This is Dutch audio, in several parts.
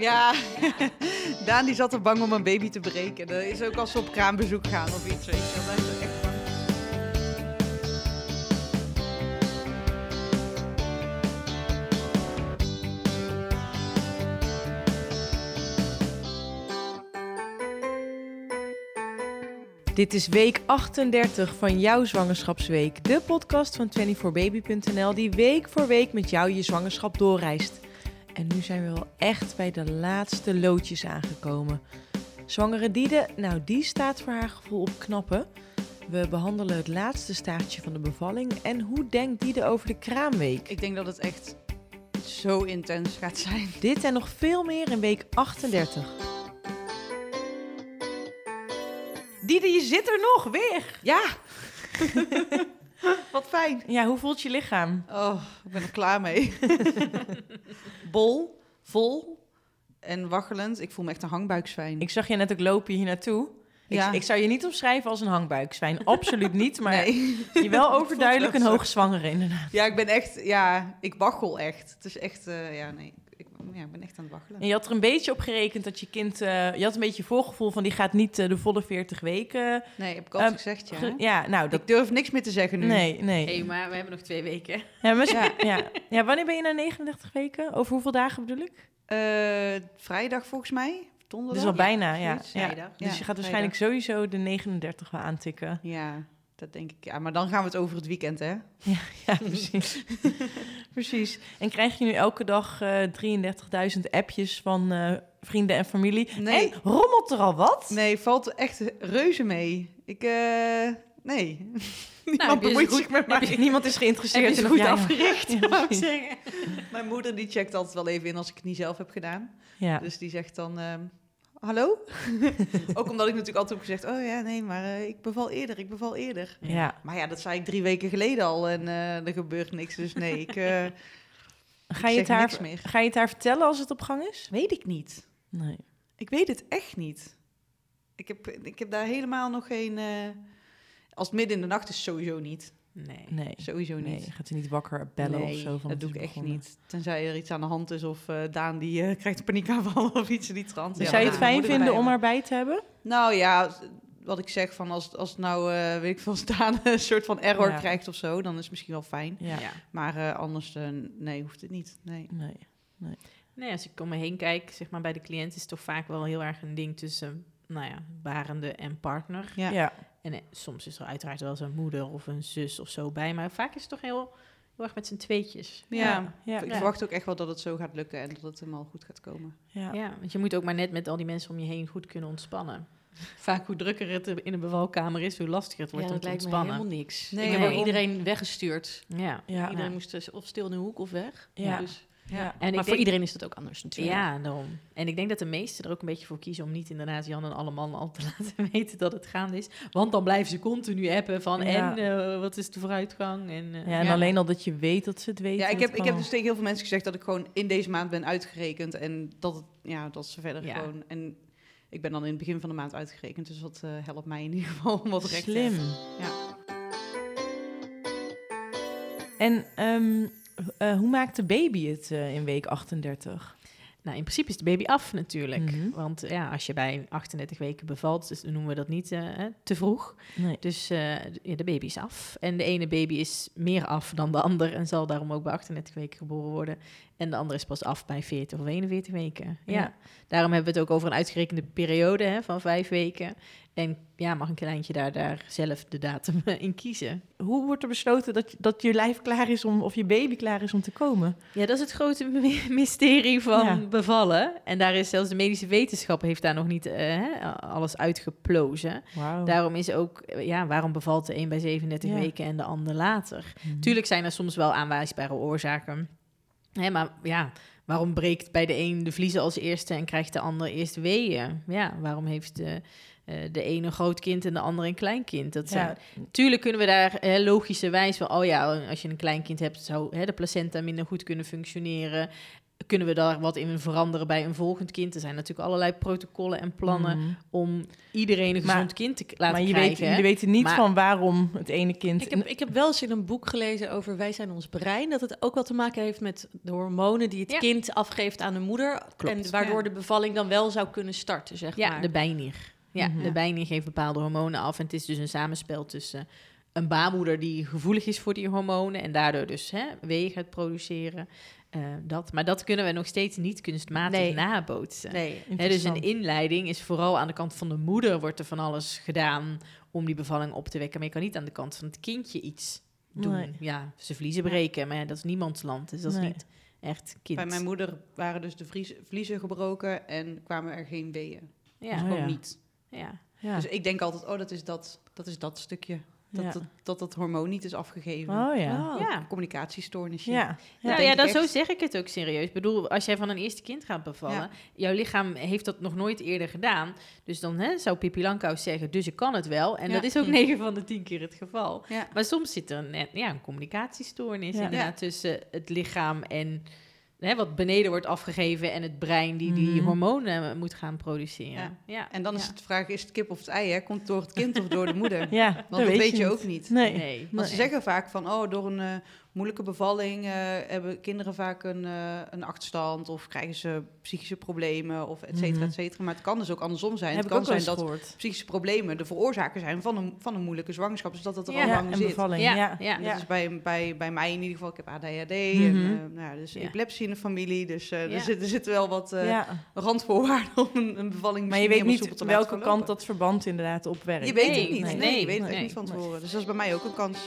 Ja, Daan die zat er bang om een baby te breken. Dat is ook als ze op kraambezoek gaan of iets, weet je. wel. Is echt bang. Dit is week 38 van jouw zwangerschapsweek. De podcast van 24baby.nl die week voor week met jou je zwangerschap doorreist. En nu zijn we wel echt bij de laatste loodjes aangekomen. Zwangere Diede, nou die staat voor haar gevoel op knappen. We behandelen het laatste staartje van de bevalling. En hoe denkt Diede over de kraamweek? Ik denk dat het echt zo intens gaat zijn. Dit en nog veel meer in week 38. Diede, je zit er nog weer. Ja. Wat fijn. Ja, hoe voelt je lichaam? Oh, ik ben er klaar mee. Bol, vol en waggelend. Ik voel me echt een hangbuikzwijn. Ik zag je net ook lopen hier naartoe. Ja. Ik, ik zou je niet omschrijven als een hangbuikzwijn. Absoluut niet, maar nee. je wel overduidelijk een hoogzwangere inderdaad. Ja, ik ben echt, ja, ik waggel echt. Het is echt, eh, ja, nee. Ik, ja, ik ben echt aan het waggelen. En je had er een beetje op gerekend dat je kind... eh, je had een beetje voorgevoel van die gaat niet eh, de volle 40 weken. Nee, heb ik altijd Ehm, gezegd, ja. ge- ja, nou, dat... Ik durf niks meer te zeggen nu. Nee, nee. Hé, maar we hebben nog twee weken. Ja, maar, Ja. ja. Ja. wanneer ben je na 39 weken? Over hoeveel dagen bedoel ik? Eh, vrijdag volgens mij. Donderdag. Dat is al bijna, ja. ja. Vrijdag. Dus je gaat waarschijnlijk sowieso de 39 wel aantikken. Ja, dat denk ik. Ja, maar dan gaan we het over het weekend, hè? Ja, precies. precies. En krijg je nu elke dag eh 33.000 appjes van eh, vrienden en familie? Nee. Hey, rommelt er al wat? Nee, valt echt reuze mee. Ik, eh, nee. Niemand ze bemoeit goed- zich met Heb mij. je- Niemand is geïnteresseerd in goed afgericht, Ja, zeggen. Mijn moeder die checkt altijd wel even in als ik het niet zelf heb gedaan. Ja. Dus die zegt dan, ehm, hallo? Ook omdat ik natuurlijk altijd heb gezegd, oh ja, nee, maar eh, ik beval eerder, ik beval eerder. ja. Maar ja, dat zei ik drie weken geleden al en eh, er gebeurt niks. Dus nee, ik eh, Ga, je zeg het haar, niks meer. ga je het haar vertellen als het op gang is? weet ik niet. Nee. Ik weet het echt niet. Ik heb, ik heb daar helemaal nog geen... eh, als het midden in de nacht is, sowieso niet. Nee. Nee. Sowieso Nee, niet. je gaat er niet wakker bellen Nee, of zo. Van dat doe ik echt begonnen. niet. Tenzij er iets aan de hand is of eh, Daan die eh, krijgt een paniekaanval of iets in die trant. Dus Ja, zou je het fijn vinden erbij om hebben. haar bij te hebben? Nou ja, wat ik zeg, van als, als het nou, eh, weet ik veel, als Daan een soort van error Ja. krijgt of zo, dan is het misschien wel fijn. Ja. Ja. Maar eh, anders, nee, hoeft het niet. Nee. Nee. Nee, als ik om me heen kijk, zeg maar bij de cliënt is het toch vaak wel heel erg een ding tussen, nou ja, barende en partner. Ja. Ja. En eh, soms is er uiteraard wel zo'n moeder of een zus of zo bij, maar vaak is het toch heel, heel erg met z'n tweetjes. Ja. Ja. Ik Ja. verwacht ook echt wel dat het zo gaat lukken en dat het helemaal goed gaat komen. Ja. Ja, want je moet ook maar net met al die mensen om je heen goed kunnen ontspannen. Vaak hoe drukker het in een bevalkamer is, hoe lastiger het wordt ja, om te lijkt me ontspannen. helemaal niks. Nee, ik heb nee. iedereen weggestuurd. Ja. Ja. Iedereen moest dus of stil in de hoek of weg. Ja. Dus, Ja. En maar voor denk- iedereen is dat ook anders natuurlijk. Ja, daarom. En ik denk dat de meesten er ook een beetje voor kiezen om niet inderdaad Jan en alle mannen al te laten weten dat het gaande is. Want dan blijven ze continu appen van Ja. en eh, wat is de vooruitgang? En, eh, Ja, en Ja. alleen al dat je weet dat ze het weten. Ja, ik heb, ik heb dus tegen heel veel mensen gezegd dat ik gewoon in deze maand ben uitgerekend en dat, het, ja, dat ze verder Ja. gewoon... En ik ben dan in het begin van de maand uitgerekend, dus dat eh, helpt mij in ieder geval om wat recht te Slim. Ja. En ehm, eh, hoe maakt de baby het eh, in week 38? Nou, in principe is de baby af natuurlijk. Mhm. Want ja, als je bij 38 weken bevalt, dus noemen we dat niet eh, te vroeg. Nee. Dus ja, de baby is af. En de ene baby is meer af dan de ander en zal daarom ook bij 38 weken geboren worden. En de andere is pas af bij 40 of 41 weken. Ja. Ja. Daarom hebben we het ook over een uitgerekende periode hè, van vijf weken. En ja, mag een kleintje daar, daar zelf de datum in kiezen. Hoe wordt er besloten dat, dat je lijf klaar is om, of je baby klaar is om te komen? Ja, dat is het grote my- mysterie van Ja. bevallen. En daar is zelfs de medische wetenschap heeft daar nog niet eh, alles uitgeplozen. Daarom is ook, eh, ja, waarom bevalt de een bij 37 Ja. weken en de ander later? Mhm. Tuurlijk zijn er soms wel aanwijsbare oorzaken. Hè, maar ja, waarom breekt bij de een de vliezen als eerste en krijgt de ander eerst weeën? Ja, waarom heeft de, eh, de ene een groot kind en de andere een klein kind? Dat zijn, Ja, Tuurlijk kunnen we daar hè, logischerwijs van, oh ja, als je een klein kind hebt, zou hè, de placenta minder goed kunnen functioneren. Kunnen we daar wat in veranderen bij een volgend kind? Er zijn natuurlijk allerlei protocollen en plannen Mhm. om iedereen een Maar- gezond kind te laten Maar je krijgen. weet, hè? jullie weten niet Maar- van waarom het ene kind... Ik heb, ik heb wel eens in een boek gelezen over Wij zijn ons brein. Dat het ook wel te maken heeft met de hormonen die het Ja. kind afgeeft aan de moeder. Klopt. En waardoor Ja. de bevalling dan wel zou kunnen starten, zeg Ja, maar. de bijnier. Ja, Mhm. de bijnier geeft bepaalde hormonen af. En het is dus een samenspel tussen een baarmoeder die gevoelig is voor die hormonen... en daardoor dus hè, weeën gaat produceren. Eh, dat. Maar dat kunnen we nog steeds niet kunstmatig Nee. nabootsen. Nee. Dus een inleiding is vooral aan de kant van de moeder... wordt er van alles gedaan om die bevalling op te wekken. Maar je kan niet aan de kant van het kindje iets doen. Nee. Ja, ze vliezen breken, maar ja, dat is niemands land. Dus dat is niet echt kind. Bij mijn moeder waren dus de vries- vliezen gebroken en kwamen er geen weeën. Ja, Oh, Gewoon ja. niet. ja. Ja. Dus ik denk altijd, oh, dat is dat, dat, is dat stukje. Dat, Ja. dat, dat dat hormoon niet is afgegeven. Oh ja. Oh. ja. Communicatiestoornisje. Ja. Nou ja, dan echt. zo zeg ik het ook serieus. Ik bedoel, als jij van een eerste kind gaat bevallen, Ja. jouw lichaam heeft dat nog nooit eerder gedaan. Dus dan hè, zou Pippi Langkous zeggen, dus ik kan het wel. En Ja. dat is ook Hm. 9 van de 10 keer het geval. Ja. Maar soms zit er net ja, een communicatiestoornis Ja. inderdaad tussen het lichaam en hè, wat beneden wordt afgegeven en het brein die die Mhm. hormonen moet gaan produceren. Ja. Ja. En dan is Ja. het de vraag, is het kip of het ei? Hè? Komt het door het kind of door de moeder? Ja, Want dat weet je ook niet. Nee. Nee. Want ze zeggen vaak van, oh, door een eh, moeilijke bevalling eh, hebben kinderen vaak een, eh, een achterstand of krijgen ze psychische problemen of et cetera, Mhm. et cetera. Maar het kan dus ook andersom zijn. Heb het kan zijn dat gehoord. psychische problemen de veroorzaker zijn van een, van een moeilijke zwangerschap. Dus dat het er Ja, al lang en zit. bevalling. Ja, Ja. ja. En Dat is bij, bij, bij mij in ieder geval. Ik heb ADHD en Mhm. eh, nou ja, dus Ja. epilepsie in de familie. Dus eh, Ja. er, zit, er zitten wel wat eh, Ja. randvoorwaarden om een, een bevalling Maar je weet niet welke kant dat verband inderdaad op werkt. Je weet Nee, het niet. nee, Nee, je weet het niet van tevoren. Dus dat is bij mij ook een kans.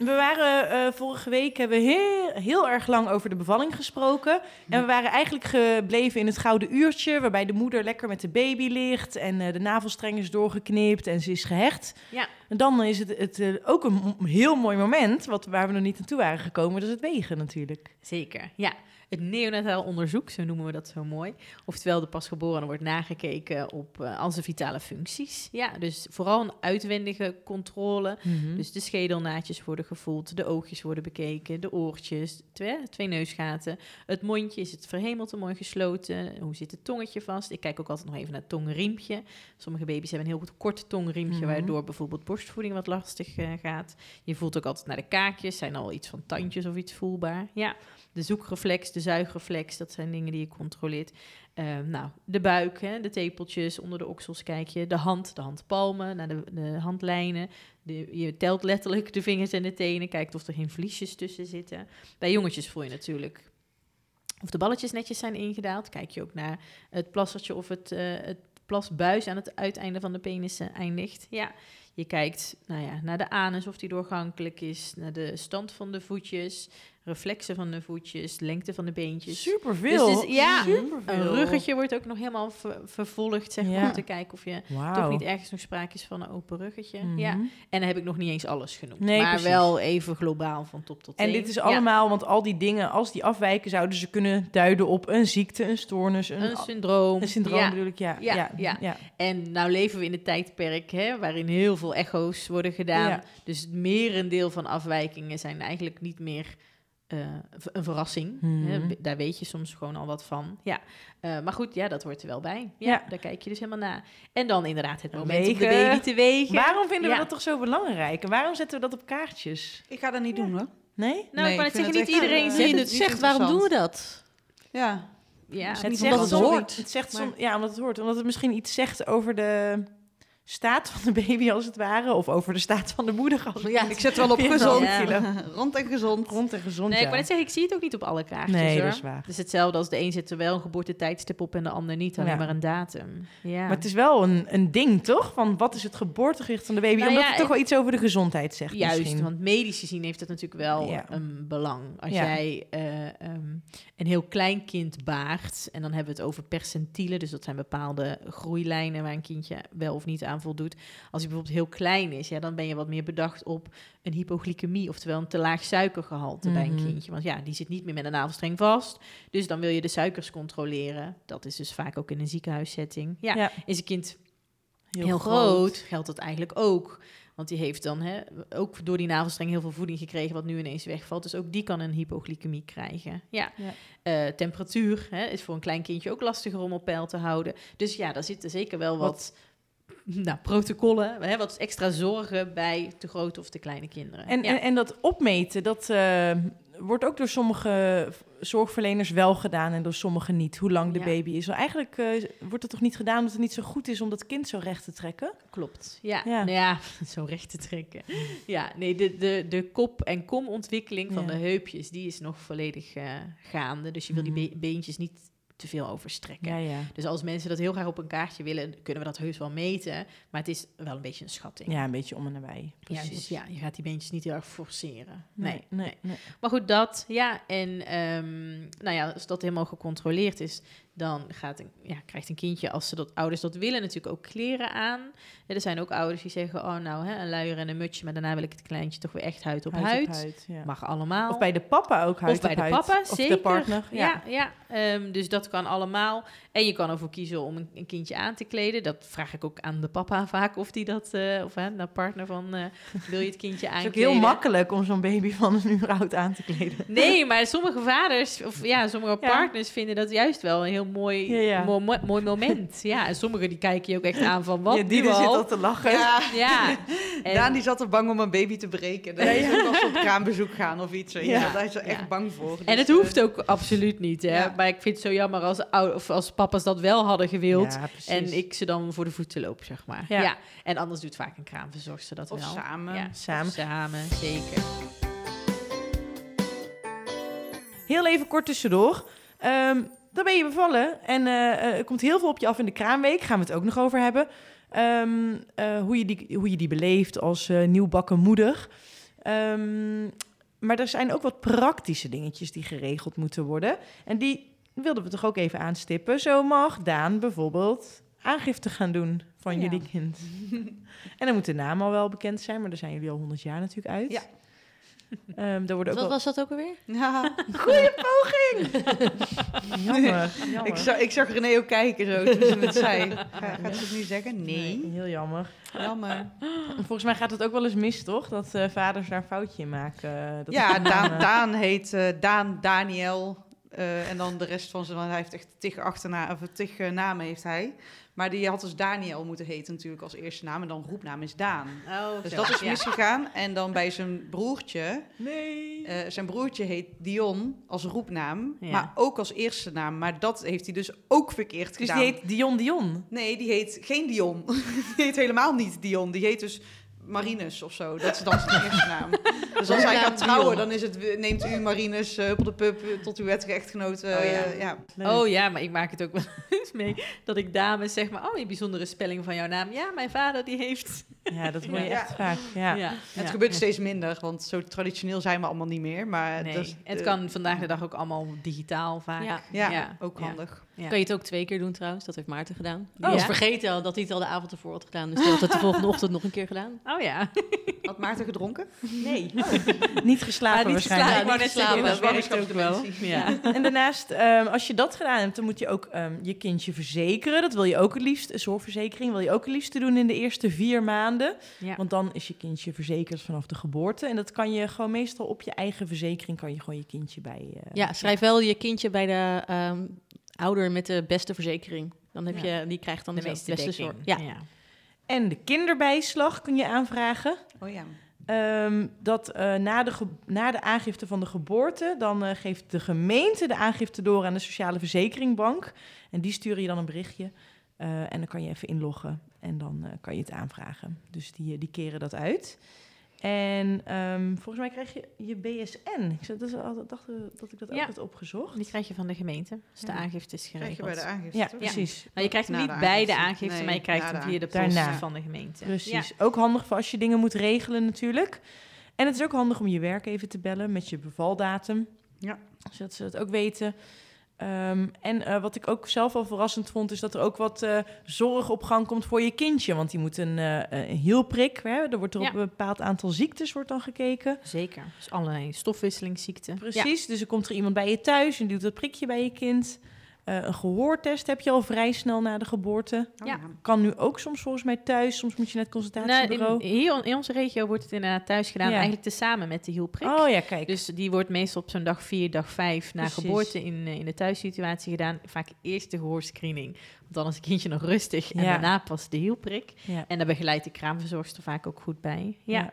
We waren eh, vorige week hebben we heel, heel erg lang over de bevalling gesproken. En we waren eigenlijk gebleven in het gouden uurtje, waarbij de moeder lekker met de baby ligt en eh, de navelstreng is doorgeknipt en ze is gehecht. Ja. En dan is het, het eh, ook een heel mooi moment, wat, waar we nog niet naartoe waren gekomen, dat is het wegen natuurlijk. Zeker, ja. Het neonataal onderzoek, zo noemen we dat zo mooi. Oftewel, de pasgeborene wordt nagekeken op eh, al zijn vitale functies. Ja, dus vooral een uitwendige controle. Dus de schedelnaadjes worden gevoeld, de oogjes worden bekeken, de oortjes, twee, twee neusgaten. Het mondje, is het verhemelte mooi gesloten? Hoe zit het tongetje vast? Ik kijk ook altijd nog even naar het tongriempje. Sommige baby's hebben een heel goed kort tongriempje, Mhm. waardoor bijvoorbeeld borstvoeding wat lastig eh, gaat. Je voelt ook altijd naar de kaakjes, zijn al iets van tandjes of iets voelbaar. Ja, de zoekreflex, de zuigreflex, dat zijn dingen die je controleert. Eh, nou, de buik, hè, de tepeltjes, onder de oksels kijk je. De hand, de handpalmen, naar de, de handlijnen. De, je telt letterlijk de vingers en de tenen, kijkt of er geen vliesjes tussen zitten. Bij jongetjes voel je natuurlijk of de balletjes netjes zijn ingedaald. Kijk je ook naar het plassertje of het, eh, het plasbuis aan het uiteinde van de penis eh, eindigt. Ja, je kijkt nou ja, naar de anus of die doorgankelijk is, naar de stand van de voetjes, reflexen van de voetjes, lengte van de beentjes. Superveel. Dus het is- ja, Superveel. Een ruggetje wordt ook nog helemaal ver- vervolgd, zeg maar, Ja. om te kijken of je toch niet ergens nog sprake is van een open ruggetje. Ja. Mhm. En dan heb ik nog niet eens alles genoemd. Nee, maar precies. wel even globaal van top tot teen. En dit is Ja. allemaal, want al die dingen, als die afwijken, zouden ze kunnen duiden op een ziekte, een stoornis, een, een syndroom. een syndroom Ja. bedoel ik, ja. Ja, ja. En nou leven we in een tijdperk hè, waarin heel veel echo's worden gedaan. Dus het merendeel van afwijkingen zijn eigenlijk niet meer eh, een verrassing. Mhm. Hè, b- daar weet je soms gewoon al wat van. Ja. Eh, maar goed, ja, dat hoort er wel bij. Ja, Ja. daar kijk je dus helemaal naar. En dan inderdaad het moment om de Wegen. baby te wegen. Waarom vinden we dat toch zo belangrijk? En waarom zetten we dat op kaartjes? Ik ga dat niet doen, hoor. Nee? Nou, Nee, ik ik vind zeggen, het niet iedereen je het. het niet zegt, waarom doen we dat? Ja, Ja. Het Het zegt, omdat het soms- hoort, Het zegt maar- som- ja, omdat het hoort. Omdat het misschien iets zegt over de staat van de baby, als het ware. Of over de staat van de moeder. Als het ja, ik zet wel op gezond. Ja. Rond en gezond. rond en gezond. Nee, ja. ik wou net zeggen, ik zie het ook niet op alle kaartjes. Nee, hoor. dat is waar. Het is hetzelfde als de een zet er wel een geboortetijdstip op en de ander niet. Alleen Ja. maar een datum. Ja. Maar het is wel een, een ding, toch? Van wat is het geboortegewicht van de baby? Nou Omdat ja, het toch wel iets over de gezondheid zegt. Juist, misschien. want medisch gezien heeft dat natuurlijk wel Ja. een belang. Als Ja. jij eh, ehm, een heel klein kind baart, en dan hebben we het over percentielen, dus dat zijn bepaalde groeilijnen waar een kindje wel of niet aan voldoet. Als hij bijvoorbeeld heel klein is, ja, dan ben je wat meer bedacht op een hypoglycemie, oftewel een te laag suikergehalte bij een Mhm. kindje. Want ja, die zit niet meer met een navelstreng vast, dus dan wil je de suikers controleren. Dat is dus vaak ook in een ziekenhuissetting. Ja, Ja. is een kind heel, groot, geldt dat eigenlijk ook. Want die heeft dan hè, ook door die navelstreng heel veel voeding gekregen, wat nu ineens wegvalt. Dus ook die kan een hypoglycemie krijgen. Ja. Ja. Eh, temperatuur hè, is voor een klein kindje ook lastiger om op peil te houden. Dus ja, daar zitten zeker wel wat, nou, protocollen, hè, wat extra zorgen bij de grote of de kleine kinderen. En, ja. en, en dat opmeten, dat eh, wordt ook door sommige zorgverleners wel gedaan en door sommigen niet. Hoe lang de Ja. baby is. Eigenlijk eh, wordt het toch niet gedaan omdat het niet zo goed is om dat kind zo recht te trekken? Klopt, ja. Ja. Nou ja, zo recht te trekken. Ja, nee, de, de, de kop- en komontwikkeling van de heupjes, die is nog volledig eh, gaande. Dus je wil die Mhm. be- beentjes niet te veel overstrekken. Ja, ja. Dus als mensen dat heel graag op een kaartje willen, kunnen we dat heus wel meten. Maar het is wel een beetje een schatting. Ja, een beetje om en nabij. Ja, Precies. dus ja, je gaat die beentjes niet heel erg forceren. Nee, Nee. nee, nee. Maar goed, dat, ja. En ehm, nou ja, als dat helemaal gecontroleerd is, dan gaat een, ja, krijgt een kindje, als ze dat, ouders dat willen, natuurlijk ook kleren aan. Er zijn ook ouders die zeggen, oh nou, hè, een luier en een mutsje, maar daarna wil ik het kleintje toch weer echt huid op huid. huid, ja. Mag allemaal. Of bij de papa ook huid Of bij op de huid. papa, of zeker. de partner. Ja. Ja, ja. Ehm, dus dat kan allemaal. En je kan ervoor kiezen om een, een kindje aan te kleden. Dat vraag ik ook aan de papa vaak, of die dat, eh, of hè, de partner van, eh, wil je het kindje Het is aankleden? ook heel makkelijk om zo'n baby van een uur oud aan te kleden. Nee, maar sommige vaders, of ja, sommige partners vinden dat juist wel een heel mooi, Ja, ja. Mooi, mooi, mooi moment. Ja, en sommigen die kijken je ook echt aan van wat ja, die nu zit al? te lachen. Ja, Ja, en- Daan die zat er bang om een baby te breken. Dat is ook als ze op kraambezoek gaan of iets. Ja. Daar is er echt Ja. bang voor. en Dus, het hoeft eh, ook absoluut niet, hè. Ja. Maar ik vind het zo jammer als, of als papa's dat wel hadden gewild. En ik ze dan voor de voeten loop, zeg maar. Ja. Ja. En anders doet vaak een kraamverzorgster dat Of wel. samen. Ja, Samen. of samen, zeker. Heel even kort tussendoor. Ehm, dan ben je bevallen en eh, eh, er komt heel veel op je af in de kraamweek. Gaan we het ook nog over hebben. Ehm, eh, hoe, je die, hoe je die beleeft als eh, nieuwbakken moeder. Ehm, maar er zijn ook wat praktische dingetjes die geregeld moeten worden. En die wilden we toch ook even aanstippen. Zo mag Daan bijvoorbeeld aangifte gaan doen van Ja. jullie kind. en dan moet de naam al wel bekend zijn, maar daar zijn jullie al 100 jaar natuurlijk uit. Ja. Ehm, daar worden ook Wat was dat ook alweer? Ja, Jammer, jammer. ik, zag, ik zag René ook kijken zo toen ze het zei. Ga, gaat ze het nu zeggen? Nee. heel jammer. Jammer. Volgens mij gaat het ook wel eens mis, toch? Dat eh, vaders daar een foutje in maken. eh, dat Ja, Daan, namen- Daan heet eh, Daan Daniel. Eh, en dan de rest van zijn... Hij heeft echt tig, achterna, of tig eh, namen heeft hij. Maar die had dus Daniel moeten heten natuurlijk als eerste naam. En dan roepnaam is Daan. Oh, Dus zo. dat is Ja. misgegaan. En dan bij zijn broertje... Nee. eh, zijn broertje heet Dion als roepnaam, Ja. maar ook als eerste naam. Maar dat heeft hij dus ook verkeerd dus gedaan. die heet Dion Dion. Nee, die heet geen Dion. die heet helemaal niet Dion. Die heet dus Marinus of zo. Dat is dan zijn eerste naam. Dus als hij gaat trouwen, dan is het, neemt u Marinus uh, op de pub eh, tot uw wettige echtgenoot. eh, Oh ja. Oh ja, maar ik maak het ook wel eens mee dat ik dames zeg maar, oh, je bijzondere spelling van jouw naam. Ja, mijn vader die heeft. Ja, dat hoor je Ja. echt vaak. Ja. Ja, Het ja. gebeurt steeds minder, want zo traditioneel zijn we allemaal niet meer. Maar Nee, dat is, het eh, kan vandaag de dag ook allemaal digitaal vaak. Ja. Ja, Ja. ook Ja. handig. Ja. Kan je het ook twee keer doen trouwens? Dat heeft Maarten gedaan. Die Oh. was Ja? vergeten al dat hij het al de avond ervoor had gedaan. Dus die had het de volgende ochtend nog een keer gedaan. Oh ja. Had Maarten gedronken? Nee. Niet geslapen Ah, niet waarschijnlijk. geslapen. Ik wou net niet zeggen, dat geslapen. werkt ook wel. Ja. En daarnaast, ehm, als je dat gedaan hebt, dan moet je ook ehm, je kindje verzekeren. Dat wil je ook het liefst, een zorgverzekering wil je ook het liefst doen in de eerste vier maanden. Ja. Want dan is je kindje verzekerd vanaf de geboorte. En dat kan je gewoon meestal op je eigen verzekering, kan je gewoon je kindje bij... eh, Ja, schrijf wel je kindje bij de ehm, ouder met de beste verzekering. Dan heb Ja. je, die krijgt dan de de, meeste beste dekking. zorg. Ja. ja. En de kinderbijslag kun je aanvragen. Oh ja. Ehm, dat eh, na, de na de aangifte van de geboorte, dan eh, geeft de gemeente de aangifte door aan de Sociale Verzekeringbank. En die sturen je dan een berichtje. eh, en dan kan je even inloggen en dan eh, kan je het aanvragen. Dus die, die keren dat uit. En ehm, volgens mij krijg je je BSN. Ik zat- dus altijd- dacht eh, dat ik dat Ja. ook had opgezocht. Die krijg je van de gemeente. Dus de Ja. aangifte is Krijg je geregeld. bij de aangifte, Ja, toch? precies. Nou, je krijgt hem niet de bij de aangifte. Nee, maar je krijgt hem via de post Daarna. van de gemeente. Precies. Ook handig voor als je dingen moet regelen natuurlijk. En het is ook handig om je werk even te bellen met je bevaldatum. Ja. Zodat ze dat ook weten. Ehm, en eh, wat ik ook zelf al verrassend vond, is dat er ook wat eh, zorg op gang komt voor je kindje. Want die moet een, eh, een hielprik. Hè? Er wordt er Ja. op een bepaald aantal ziektes wordt dan gekeken. Zeker. Dus allerlei stofwisselingsziekten. Precies. Dus er komt er iemand bij je thuis en die doet dat prikje bij je kind. Eh, een gehoortest heb je al vrij snel na de geboorte. Oh, Ja. Kan nu ook soms volgens mij thuis. Soms moet je naar het Nou, consultatiebureau. in, hier in onze regio wordt het inderdaad thuis gedaan, Ja. eigenlijk tezamen met de hielprik. oh ja, kijk. Dus die wordt meestal op zo'n dag 4, dag 5 na Precies. geboorte in, eh, in de thuissituatie gedaan. Vaak eerst de gehoorscreening, want dan is het kindje nog rustig. En Ja. daarna pas de hielprik. ja. En daar begeleidt de kraamverzorgster vaak ook goed bij. Ja.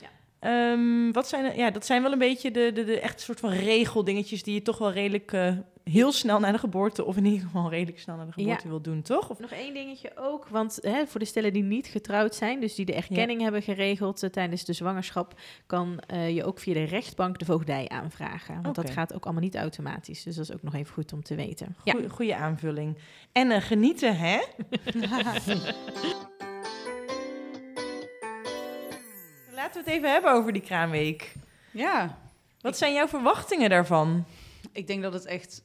Ja. Ehm, wat zijn, ja, dat zijn wel een beetje de, de, de echt soort van regeldingetjes die je toch wel redelijk eh, heel snel na de geboorte, of in ieder geval redelijk snel na de geboorte wil doen, toch? Of, Nog één dingetje ook, want hè, voor de stellen die niet getrouwd zijn, dus die de erkenning hebben geregeld eh, tijdens de zwangerschap, kan eh, je ook via de rechtbank de voogdij aanvragen. Want dat gaat ook allemaal niet automatisch, dus dat is ook nog even goed om te weten. Ja. goeie, goede aanvulling. En eh, genieten, hè? Laten we het even hebben over die kraamweek. Ja, Wat zijn jouw verwachtingen daarvan? ik denk dat het echt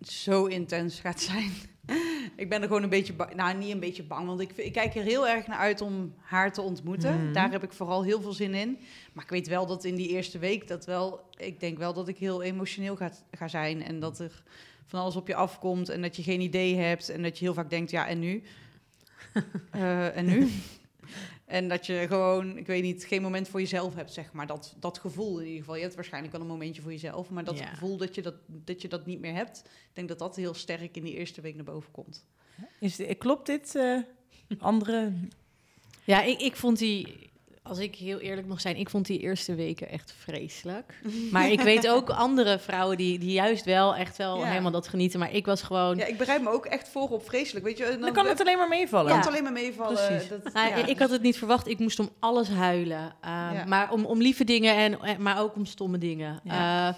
zo intens gaat zijn. ik ben er gewoon een beetje bang, nou niet een beetje bang, want ik, ik kijk er heel erg naar uit om haar te ontmoeten. Mhm. Daar heb ik vooral heel veel zin in. Maar ik weet wel dat in die eerste week dat wel, ik denk wel dat ik heel emotioneel ga, ga zijn en dat er van alles op je afkomt en dat je geen idee hebt en dat je heel vaak denkt, ja en nu? Eh, en nu? En dat je gewoon, ik weet niet, geen moment voor jezelf hebt, zeg maar. Dat, dat gevoel in ieder geval. Je hebt waarschijnlijk wel een momentje voor jezelf, maar dat Ja. gevoel dat je dat, dat je dat niet meer hebt, ik denk dat dat heel sterk in die eerste week naar boven komt. Is, klopt dit? eh, andere... Ja, ik, ik vond die, als ik heel eerlijk mag zijn, ik vond die eerste weken echt vreselijk. Maar ik weet ook andere vrouwen die, die juist wel echt wel Ja. helemaal dat genieten. Maar ik was gewoon... Ja, ik bereid me ook echt voor op vreselijk, weet je. Dan kan het alleen maar meevallen. kan Ja. het alleen maar meevallen. Precies. Dat, Nou, ja. ik- had het niet verwacht. Ik moest om alles huilen. Uh, Ja. Maar om, om lieve dingen, en, en- maar ook om stomme dingen. Ja. Uh,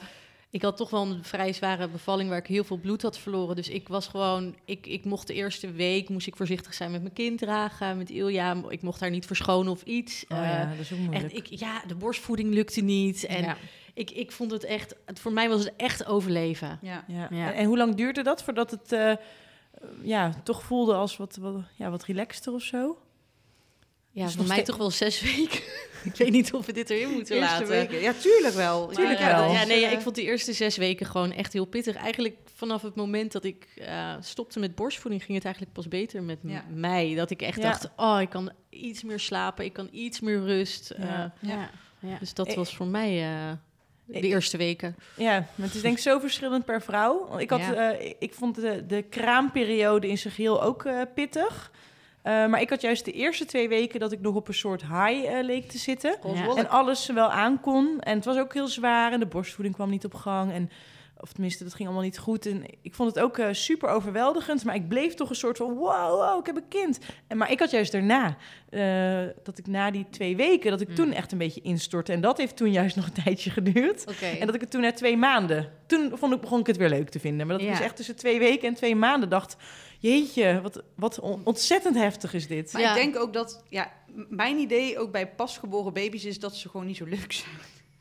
ik had toch wel een vrij zware bevalling waar ik heel veel bloed had verloren. Dus ik was gewoon... Ik, ik mocht de eerste week moest ik voorzichtig zijn met mijn kind dragen. Met Ilja. Ik mocht haar niet verschonen of iets. Oh Uh, ja, dat is ook moeilijk. Echt, ik, ja, de borstvoeding lukte niet. En Ja. ik, ik vond het echt... Het, voor mij was het echt overleven. ja. Ja. Ja. En, en hoe lang duurde dat voordat het eh, ja, toch voelde als wat, wat, ja, wat relaxter of zo? Ja, Dus voor mij toch wel zes weken. ik weet niet of we dit erin moeten Eerste laten. weken. Ja, tuurlijk wel. Tuurlijk Maar, wel. Ja, nee, ja, Eh, ik vond die eerste zes weken gewoon echt heel pittig. Eigenlijk vanaf het moment dat ik eh, stopte met borstvoeding... ging het eigenlijk pas beter met Ja. mij. Dat ik echt dacht, oh, ik kan iets meer slapen. Ik kan iets meer rust. Eh, Ja. Ja. dus dat Eh, was voor mij de eerste weken. Ja, maar het is denk ik zo verschillend per vrouw. Ik, had, ik vond de, de kraamperiode in zijn geheel ook pittig. Eh, maar ik had juist de eerste twee weken dat ik nog op een soort high eh, leek te zitten. Ja. En alles wel aankon. En het was ook heel zwaar. En de borstvoeding kwam niet op gang. En, of tenminste, dat ging allemaal niet goed. En ik vond het ook eh, super overweldigend. Maar ik bleef toch een soort van... Wow, wow ik heb een kind. En, maar ik had juist daarna... eh, dat ik na die twee weken... dat ik Mm. toen echt een beetje instortte. En dat heeft toen juist nog een tijdje geduurd. En dat ik het toen na twee maanden... Toen vond ik, begon ik het weer leuk te vinden. Maar dat ik Ja. dus echt tussen twee weken en twee maanden dacht... Jeetje, wat, wat on- ontzettend heftig is dit. Maar Ja. ik denk ook dat, ja, mijn idee ook bij pasgeboren baby's is dat ze gewoon niet zo leuk zijn.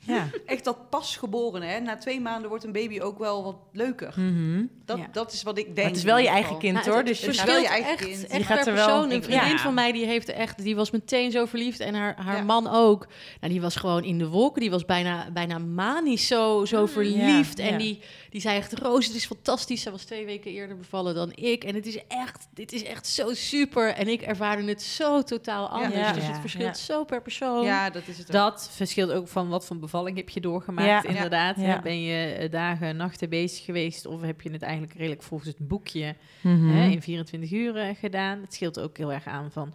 Ja. Echt dat pasgeboren, hè. Na twee maanden wordt een baby ook wel wat leuker. Mhm. Dat, Ja. dat is wat ik denk. Maar het is wel je eigen kind Nou, hoor. het Dus je verschilt gaat- wel je echt, eigen kind. echt Je gaat per er wel- persoon. Een vriendin ja. van mij die heeft echt, die was meteen zo verliefd en haar, haar Ja. man ook. Nou, die was gewoon in de wolken. Die was bijna, bijna manisch zo, zo verliefd. ja, en ja. Die, die zei echt, Roos, het is fantastisch. Zij was twee weken eerder bevallen dan ik. En het is echt, dit is echt zo super. En ik ervaarde het zo totaal anders. Ja. Dus het verschilt Ja. zo per persoon. Ja, dat is het ook. Dat verschilt ook van wat voor bevalling heb je doorgemaakt, Ja. inderdaad. Ben je eh, dagen, nachten bezig geweest of heb je het eigenlijk redelijk volgens het boekje Mhm. hè, in 24 uur eh, gedaan? Het scheelt ook heel erg aan van...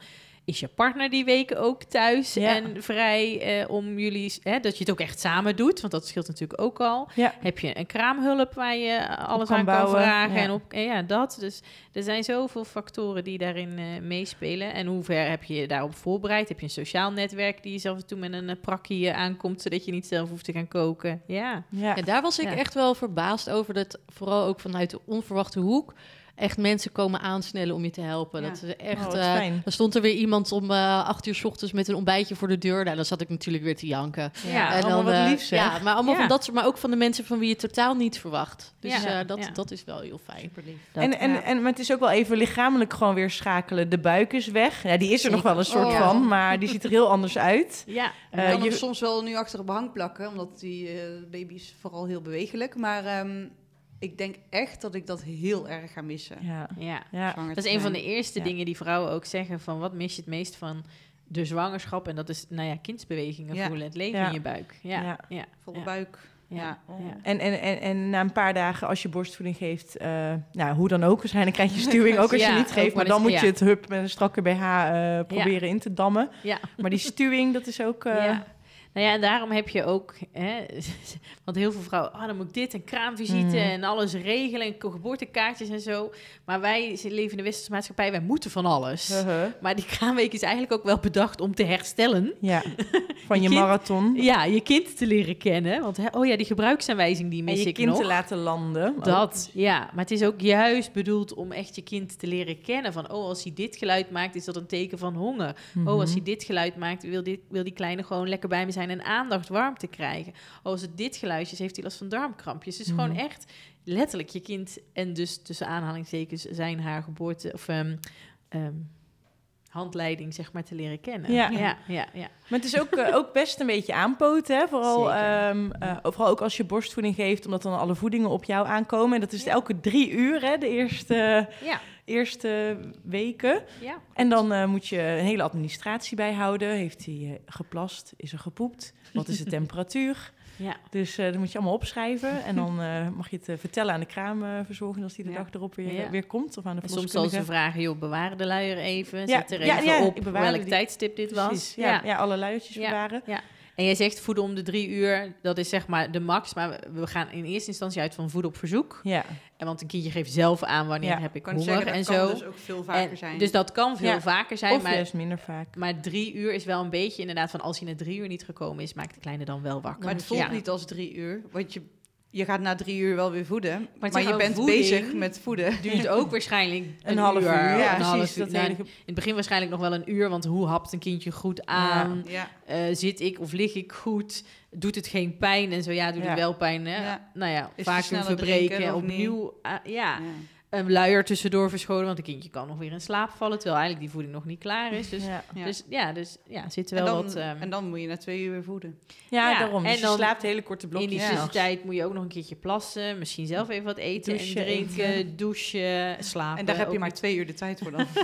Is je partner die weken ook thuis Ja. en vrij eh, om jullie... Hè, dat je het ook echt samen doet, want dat scheelt natuurlijk ook al. Ja. Heb je een kraamhulp waar je eh, alles kan aan kan bouwen, vragen? ja. En op, en ja, dat. Dus er zijn zoveel factoren die daarin eh, meespelen. En hoe ver heb je je daarop voorbereid? Heb je een sociaal netwerk die je zelf en toe met een uh, prakkie eh, aankomt... zodat je niet zelf hoeft te gaan koken? Ja. Ja. En daar was ik Ja. echt wel verbaasd over. Dat vooral ook vanuit de onverwachte hoek... echt mensen komen aansnellen om je te helpen. Ja. Dat is Oh, echt... eh, fijn. dan stond er weer iemand om eh, acht uur s ochtends met een ontbijtje voor de deur. Nou, dan zat ik natuurlijk weer te janken. Ja, en allemaal dan, wat eh, lief, zeg. Ja, maar allemaal Ja. van dat soort, maar ook van de mensen van wie je totaal niet verwacht. Dus Ja. eh, dat, Ja. dat is wel heel fijn. Super lief. Dat- en, en, ja. en, maar het is ook wel even lichamelijk gewoon weer schakelen. De buik is weg. Ja, die is er nog wel een soort Oh, ja. van, maar die ziet er heel anders uit. Ja, Je kan je- hem soms wel nu achter een behang plakken, omdat die eh, baby is vooral heel bewegelijk. Maar ehm, ik denk echt dat ik dat heel erg ga missen. Ja. Ja. Dat is een van de eerste Ja. dingen die vrouwen ook zeggen van wat mis je het meest van de zwangerschap en dat is nou ja kindsbewegingen Ja. voelen, het leven Ja. in je buik. Ja, Ja. ja, Volle ja. buik. Ja. En, en, en, en na een paar dagen, als je borstvoeding geeft, eh, nou, hoe dan ook, waarschijnlijk krijg je stuwing ook als Ja, je niet geeft. Maar dan moet je het hup met een strakke BH eh, proberen in te dammen. Ja. Maar die stuwing, dat is ook... eh, Ja. Nou ja, en daarom heb je ook, hè, want heel veel vrouwen, ah, dan moet ik dit en kraamvisite Mhm. en alles regelen en geboortekaartjes en zo. Maar wij leven in de westerse maatschappij, wij moeten van alles. Maar die kraamweek is eigenlijk ook wel bedacht om te herstellen. Ja, van je, kind- marathon. Ja, je kind te leren kennen. Want hè, oh ja, die gebruiksaanwijzing die En mis je ik kind nog. te laten landen. Dat, ja. Maar het is ook juist bedoeld om echt je kind te leren kennen. Van, oh, als hij dit geluid maakt, is dat een teken van honger. Mhm. Oh, als hij dit geluid maakt, wil, dit, wil die kleine gewoon lekker bij me zijn en aandacht, warmte krijgen. Oh, als het dit geluidje is, heeft hij last van darmkrampjes. Dus gewoon Mhm. echt letterlijk je kind en dus tussen aanhalingstekens zijn haar geboorte of ehm, handleiding zeg maar te leren kennen. Ja. ja, ja. ja. Maar het is ook, eh, ook best een beetje aanpoten, hè? Vooral, eh, vooral ook als je borstvoeding geeft, omdat dan alle voedingen op jou aankomen. En dat is Ja. elke drie uur, hè? De eerste, ja. Eerste weken. ja. En dan eh, moet je een hele administratie bijhouden. Heeft hij eh, geplast? Is er gepoept? Wat is de temperatuur? ja. Dus eh dat moet je allemaal opschrijven. En dan mag je het vertellen aan de kraamverzorger als die de Ja. dag erop weer, Ja. weer komt. Of aan de En soms zal ze vragen, joh, bewaren de luier even. Ja, Zet er ja, even op welk die. tijdstip dit was. Ja, ja. alle luiertjes bewaren. Ja. En jij zegt voeden om de drie uur, dat is zeg maar de max. Maar we- gaan in eerste instantie uit van voeden op verzoek. Ja. En want een kindje geeft zelf aan wanneer Ja, heb ik kan honger zeggen, dat en kan zo. dus ook veel vaker En- zijn. Dus dat kan veel Ja. vaker zijn. Of maar, juist minder vaak. maar drie uur is wel een beetje inderdaad van als hij na drie uur niet gekomen is, maakt de kleine dan wel wakker. maar het voelt Ja. niet als drie uur, want je, je gaat na drie uur wel weer voeden. Maar, je bent bezig met voeden. duurt ook waarschijnlijk een, Een half uur. uur. Ja, een precies. half uur. Dat Nou, hele ge- in het begin waarschijnlijk nog wel een uur, want hoe hapt een kindje goed aan? Ja. Eh, zit ik of lig ik goed? Doet het geen pijn? En zo ja, doet Ja. het wel pijn. Hè? Ja. Nou ja, te vaak verbreken, drinken opnieuw. ah, ja, Ja. Een luier tussendoor verscholen, want een kindje kan nog weer in slaap vallen, terwijl eigenlijk die voeding nog niet klaar is. Dus ja, Ja. dus, ja, dus, ja zit er En, wel dan, wat... ehm, en dan moet je na twee uur weer voeden. Ja, Ja, daarom. Dus en je dan slaapt hele korte in blokjes. die Ja. tussentijd moet je ook nog een keertje plassen, misschien zelf even wat eten Douchen en drinken, douchen, slapen. En daar heb je maar twee uur de tijd voor dan.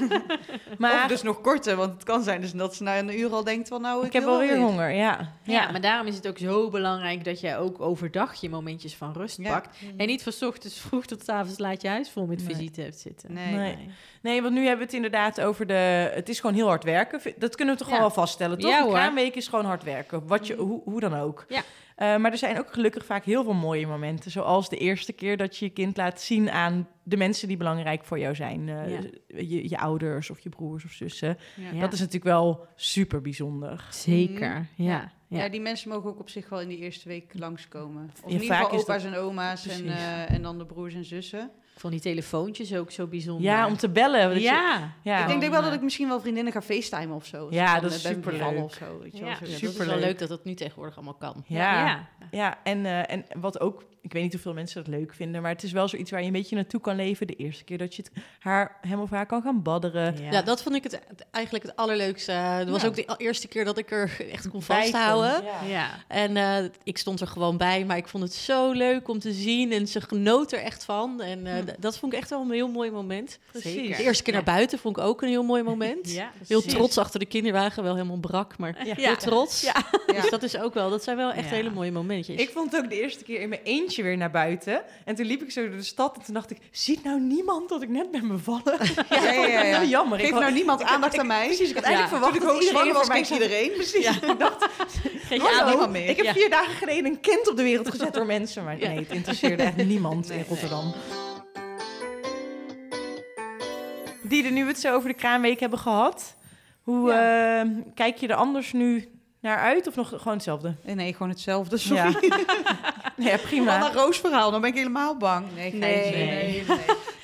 Maar of dus nog korter, want het kan zijn dus dat ze na een uur al denkt van nou, ik, ik heb wel weer honger, ja. Ja, maar daarom is het ook zo belangrijk dat jij ook overdag je momentjes van rust Ja. pakt. En niet van ochtends vroeg tot 's avonds laat je huis vol met Nee. visite hebt zitten. Nee. Nee. Nee, want nu hebben we het inderdaad over de... Het is gewoon heel hard werken. Dat kunnen we toch Ja. gewoon wel vaststellen, toch? Ja, een kraamweek is gewoon hard werken. Wat je, hoe, hoe dan ook. Ja. Eh, maar er zijn ook gelukkig vaak heel veel mooie momenten. Zoals de eerste keer dat je je kind laat zien aan de mensen die belangrijk voor jou zijn. Eh, Ja. je, je ouders of je broers of zussen. Ja. Dat is natuurlijk wel super bijzonder. Zeker, ja. Ja. ja. Die mensen mogen ook op zich wel in die eerste week langskomen. Of Ja, in ieder vaak geval dat- opa's en oma's en, eh, en dan de broers en zussen. Ik vond die telefoontjes ook zo bijzonder. Ja, om te bellen. dat je- ja. ja. ik denk wel dat ik misschien wel vriendinnen ga facetimen of zo. Ja, Van, dat is superleuk. bevallen Of zo, weet je wel, Ja. dat is wel Superleuk. leuk dat dat nu tegenwoordig allemaal kan. Ja. ja. Ja, en, eh, en wat ook, ik weet niet hoeveel mensen dat leuk vinden, maar het is wel zoiets waar je een beetje naartoe kan leven. De eerste keer dat je het, haar, hem of haar kan gaan badderen. Ja. dat vond ik het, eigenlijk het allerleukste. Het was Ja. ook de eerste keer dat ik er echt kon Bij vasthouden. kon, ja. Ja. En eh, ik stond er gewoon bij, maar ik vond het zo leuk om te zien. En ze genoot er echt van. En eh, Hm. dat vond ik echt wel een heel mooi moment. Precies. De eerste keer Ja. naar buiten vond ik ook een heel mooi moment. Ja, Heel trots achter de kinderwagen, wel helemaal brak, maar Ja. heel trots. Ja. Dus dat is ook wel, dat zijn wel echt Ja. hele mooie momentjes. Ik vond het ook de eerste keer in mijn eentje weer naar buiten. En toen liep ik zo door de stad en toen dacht ik, ziet nou niemand dat ik net ben bevallen? Ja, ja, ja, ja. Jammer. Geef Ik nou niemand aandacht aan mij. Precies, ik had eigenlijk verwacht Toen ik dat iedereen was, keek iedereen. Precies, ik dacht, Geef je hallo, meer. ik heb vier dagen geleden een kind op de wereld gezet door mensen. Maar nee, het interesseerde echt niemand Nee, in nee. Rotterdam. Die er nu het zo over de kraamweek hebben gehad. Hoe eh, kijk je er anders nu naar uit of nog gewoon hetzelfde? Nee, nee, gewoon hetzelfde. Sorry. Ja, ja, prima. Wat een roos verhaal, dan ben ik helemaal bang. Nee, Nee, nee. nee, nee.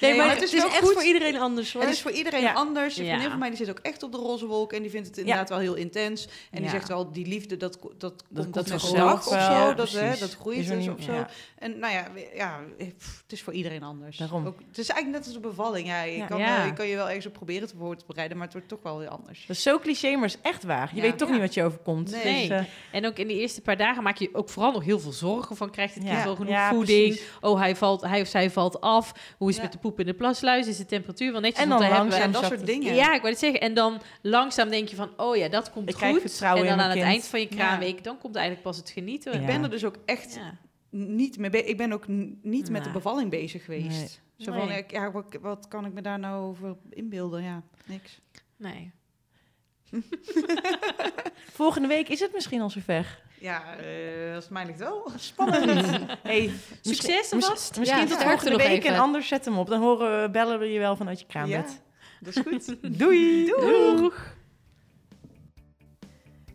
nee, maar, maar het is, wel echt goed. voor iedereen anders. Hoor. Het is voor iedereen Ja. anders. Een vriendin van mij die zit ook echt op de roze wolk en die vindt het inderdaad wel heel intens. En die zegt wel, die liefde, dat, ko- dat, komt komt met dag of zo. Ja, dat, hè, dat groeit Is dus of zo. ja. En nou ja, ja pff, het is voor iedereen anders. Daarom. Ook, het is eigenlijk net als een bevalling. Ja, je, Ja. Kan, Ja. eh, je kan je wel ergens op proberen te voor te bereiden, maar het wordt toch wel heel anders. Dat is zo cliché, maar is echt waar. Je weet toch niet wat je overkomt. Nee. Dus, eh, En ook in de eerste paar dagen maak je ook vooral nog heel veel zorgen van... krijg Krijgt het Ja. kind wel genoeg Ja, voeding? precies. Oh, hij, valt, hij of zij valt af. Hoe is het Ja. met de poep in de plasluis? Is de temperatuur wel netjes? En dan daar hebben we- langzaam dat soort het. dingen. Ja, ik wou het zeggen. En dan langzaam denk je van, oh ja, dat komt Ik krijg goed. vertrouwen en dan in aan het kind. eind van je kraamweek, dan komt eigenlijk pas het genieten. Ja. Ik ben er dus ook echt Ja. niet mee. Ik ben ook niet met de bevalling bezig geweest. Nee. Zo van, Nee. ja, wat, wat kan ik me daar nou over inbeelden? Ja, niks. Nee. Volgende week is het misschien al zover. Ja, eh als het mij ligt wel. Spannend. hey, Succes alvast. Misschien Ja, tot volgende nog week even. en anders zet hem op. Dan horen we, bellen we je wel vanuit je Ja, kraambed. dat is goed. Doei. Doeg.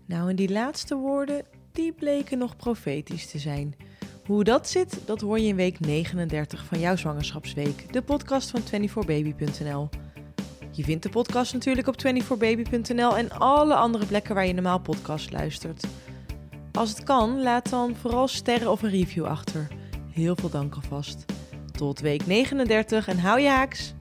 Nou, en die laatste woorden, die bleken nog profetisch te zijn. Hoe dat zit, dat hoor je in week 39 van jouw zwangerschapsweek, de podcast van 24baby.nl. Je vindt de podcast natuurlijk op 24baby.nl en alle andere plekken waar je normaal podcast luistert. Als het kan, laat dan vooral sterren of een review achter. Heel veel dank alvast. Tot week 39 en hou je haaks!